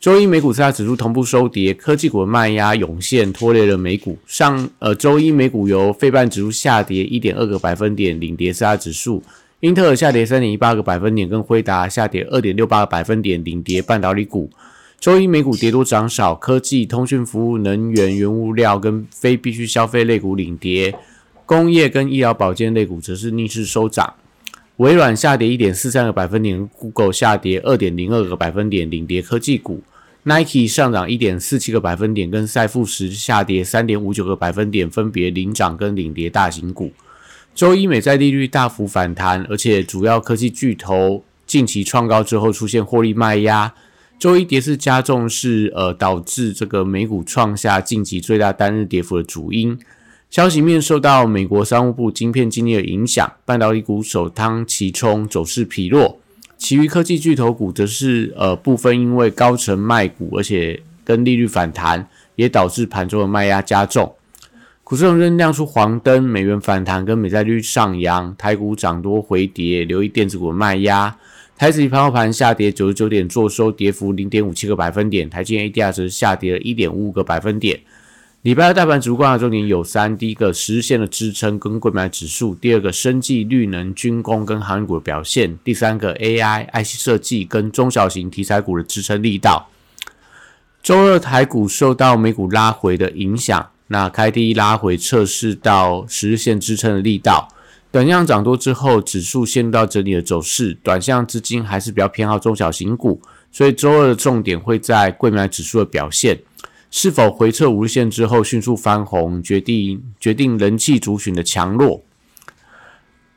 周一美股四大指数同步收跌，科技股的卖压涌现，拖累了美股。上呃，周一美股由费半指数下跌一点二个百分点领跌四大指数，英特尔下跌三点一八个百分点，跟辉达下跌二点六八个百分点领跌半导体股。周一美股跌多涨少，科技、通讯服务、能源、原物料跟非必需消费类股领跌，工业跟医疗保健类股则是逆势收涨。微软下跌一点四三个百分点，Google 下跌二点零二个百分点领跌科技股。Nike 上涨一点四七个百分点，跟赛富时下跌三点五九个百分点，分别领涨跟领跌大型股。周一美债利率大幅反弹，而且主要科技巨头近期创高之后出现获利卖压。周一跌势加重是呃导致这个美股创下近期最大单日跌幅的主因。消息面受到美国商务部晶片禁令的影响，半导体股首当其冲，走势疲弱。其余科技巨头股则是呃部分因为高层卖股，而且跟利率反弹，也导致盘中的卖压加重。股市仍亮出黄灯，美元反弹跟美债率上扬，台股涨多回跌，留意电子股的卖压。台指盘后盘下跌九十九点，做收跌幅零点五七个百分点，台积 ADR 则下跌了一点五五个百分点。礼拜二大盘主观的重点有三：第一个实现的支撑跟购买指数；第二个生技、绿能、军工跟航运股的表现；第三个 AI、IC 设计跟中小型题材股的支撑力道。周二台股受到美股拉回的影响，那开低拉回测试到十日线支撑的力道，短量涨多之后，指数陷入到整理的走势，短向资金还是比较偏好中小型股，所以周二的重点会在贵买指数的表现。是否回撤五日线之后迅速翻红，决定决定人气族群的强弱。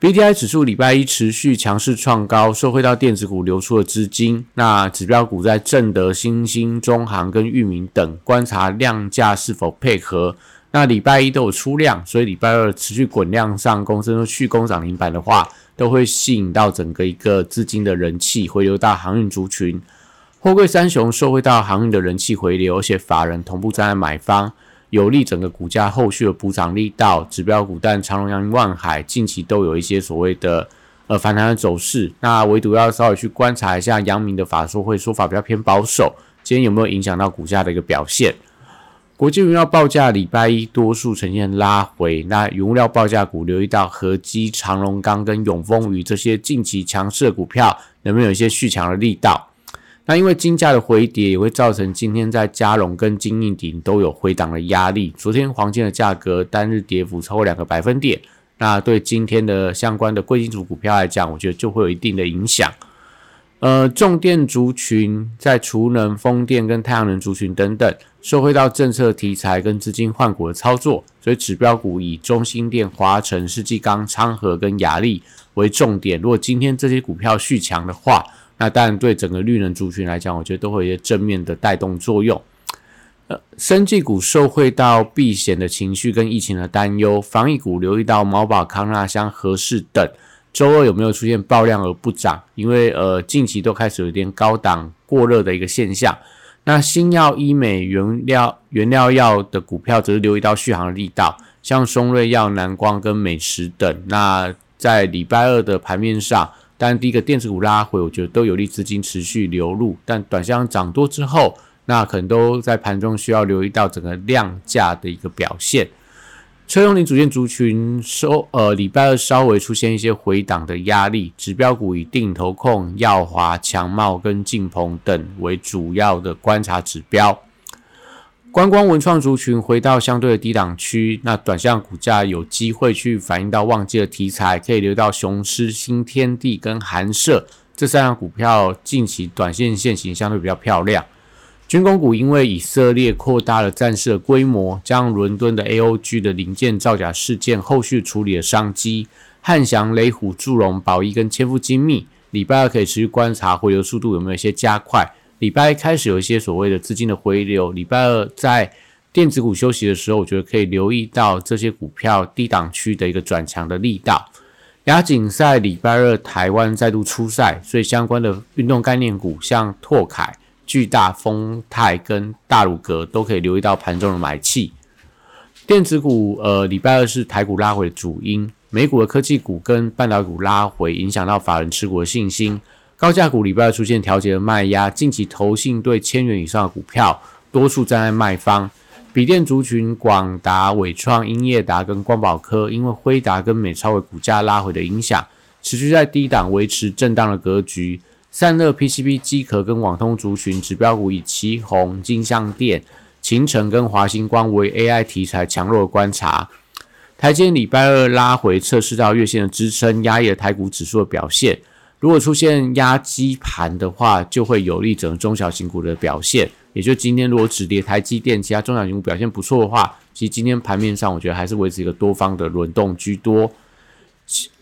B T I 指数礼拜一持续强势创高，受惠到电子股流出的资金。那指标股在正德、新兴、中航跟域名等，观察量价是否配合。那礼拜一都有出量，所以礼拜二持续滚量上攻，甚至续攻涨停板的话，都会吸引到整个一个资金的人气回流到航运族群。货柜三雄受惠到航运的人气回流，而且法人同步站在买方，有利整个股价后续的补涨力道。指标股但长隆、阳万海近期都有一些所谓的呃反弹的走势。那唯独要稍微去观察一下阳明的法说会说法比较偏保守，今天有没有影响到股价的一个表现？国际原料报价礼拜一多数呈现拉回，那原料报价股留意到合基、长隆钢跟永丰鱼这些近期强势的股票，能不能有一些续强的力道？那因为金价的回跌，也会造成今天在加隆跟金印顶都有回档的压力。昨天黄金的价格单日跌幅超过两个百分点，那对今天的相关的贵金属股票来讲，我觉得就会有一定的影响。呃，重电族群在储能、风电跟太阳能族群等等，受惠到政策题材跟资金换股的操作，所以指标股以中心电、华晨、世纪钢、昌河跟雅力为重点。如果今天这些股票续强的话，那当然，对整个绿能族群来讲，我觉得都会有一些正面的带动作用。呃，生技股受惠到避险的情绪跟疫情的担忧，防疫股留意到毛宝康纳香、和氏等，周二有没有出现爆量而不涨？因为呃，近期都开始有点高档过热的一个现象。那新药、医美、原料、原料药的股票则是留意到续航力道，像松瑞药、南光跟美食等。那在礼拜二的盘面上。但第一个电子股拉回，我觉得都有利资金持续流入。但短线涨多之后，那可能都在盘中需要留意到整个量价的一个表现。车用零组件族群收呃礼拜二稍微出现一些回档的压力，指标股以定投控、耀华、强茂跟晋鹏等为主要的观察指标。观光文创族群回到相对的低档区，那短线股价有机会去反映到旺季的题材，可以留到雄狮、新天地跟韩社这三样股票，近期短线线型相对比较漂亮。军工股因为以色列扩大了战事的规模，将伦敦的 AOG 的零件造假事件后续处理的商机，汉翔、雷虎、祝融、宝益跟千富精密，礼拜二可以持续观察回流速度有没有一些加快。礼拜开始有一些所谓的资金的回流，礼拜二在电子股休息的时候，我觉得可以留意到这些股票低档区的一个转强的力道。亚锦赛礼拜二台湾再度出赛，所以相关的运动概念股，像拓凯、巨大、丰泰跟大鲁格都可以留意到盘中的买气。电子股，呃，礼拜二是台股拉回的主因，美股的科技股跟半导体股拉回，影响到法人持股的信心。高价股礼拜二出现调节的卖压，近期投信对千元以上的股票多数站在卖方。笔电族群广达、伟创、英业达跟光宝科，因为辉达跟美超为股价拉回的影响，持续在低档维持震荡的格局。散热 PCB 机壳跟网通族群指标股以旗宏、金相电。秦城跟华星光为 AI 题材强弱的观察，台积礼拜二拉回测试到月线的支撑，压抑了台股指数的表现。如果出现压基盘的话，就会有利整个中小型股的表现。也就今天如果止跌台积电，其他中小型股表现不错的话，其实今天盘面上我觉得还是维持一个多方的轮动居多。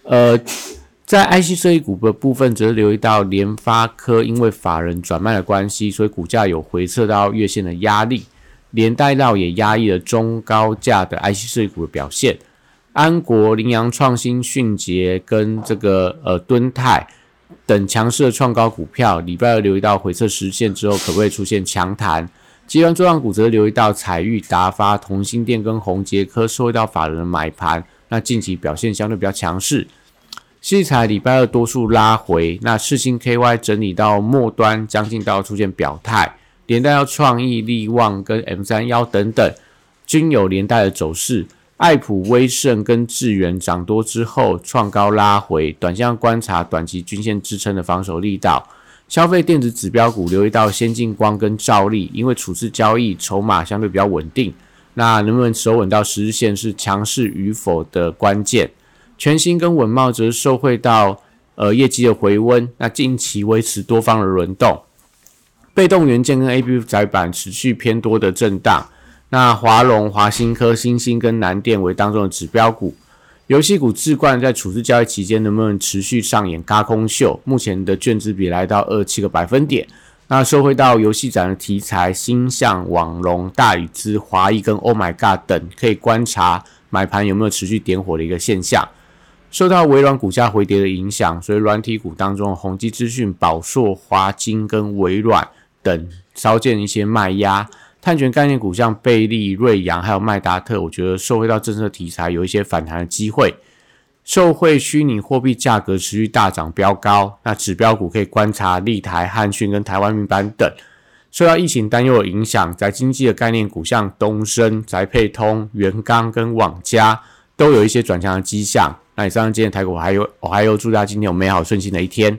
呃，在 IC 设计股的部分，则留意到联发科因为法人转卖的关系，所以股价有回撤到月线的压力。连带到也压抑了中高价的 IC 设计股的表现，安国、羚羊创新、迅捷跟这个呃敦泰等强势的创高股票，礼拜二留意到回撤实现之后，可不可以出现强弹？集团重量股则留意到彩玉、达发、同心电跟宏杰科受到法人的买盘，那近期表现相对比较强势。器材礼拜二多数拉回，那世星 KY 整理到末端，将近到出现表态。连带要创意、力旺跟 M 三幺等等，均有连带的走势。爱普、威盛跟智源涨多之后创高拉回，短线观察短期均线支撑的防守力道。消费电子指标股留意到先进光跟兆利，因为处置交易筹码相对比较稳定，那能不能守稳到十日线是强势与否的关键。全新跟稳茂则受惠到呃业绩的回温，那近期维持多方的轮动。被动元件跟 A B 窄板持续偏多的震荡，那华龙、华新科、新兴跟南电为当中的指标股，游戏股置冠在处置交易期间能不能持续上演嘎空秀？目前的卷资比来到二七个百分点，那收回到游戏展的题材，星象、网龙、大宇资、华谊跟 Oh My God 等，可以观察买盘有没有持续点火的一个现象。受到微软股价回跌的影响，所以软体股当中，宏基资讯、宝硕、华金跟微软。等稍见一些卖压，碳权概念股像贝利、瑞阳还有麦达特，我觉得受惠到政策题材有一些反弹的机会。受惠虚拟货币价格持续大涨飙高，那指标股可以观察立台、汉讯跟台湾民板等。受到疫情担忧的影响，在经济的概念股像东升、宅配通、元刚跟网家都有一些转强的迹象。那以上今天台股还有，我还有祝大家今天有美好顺心的一天。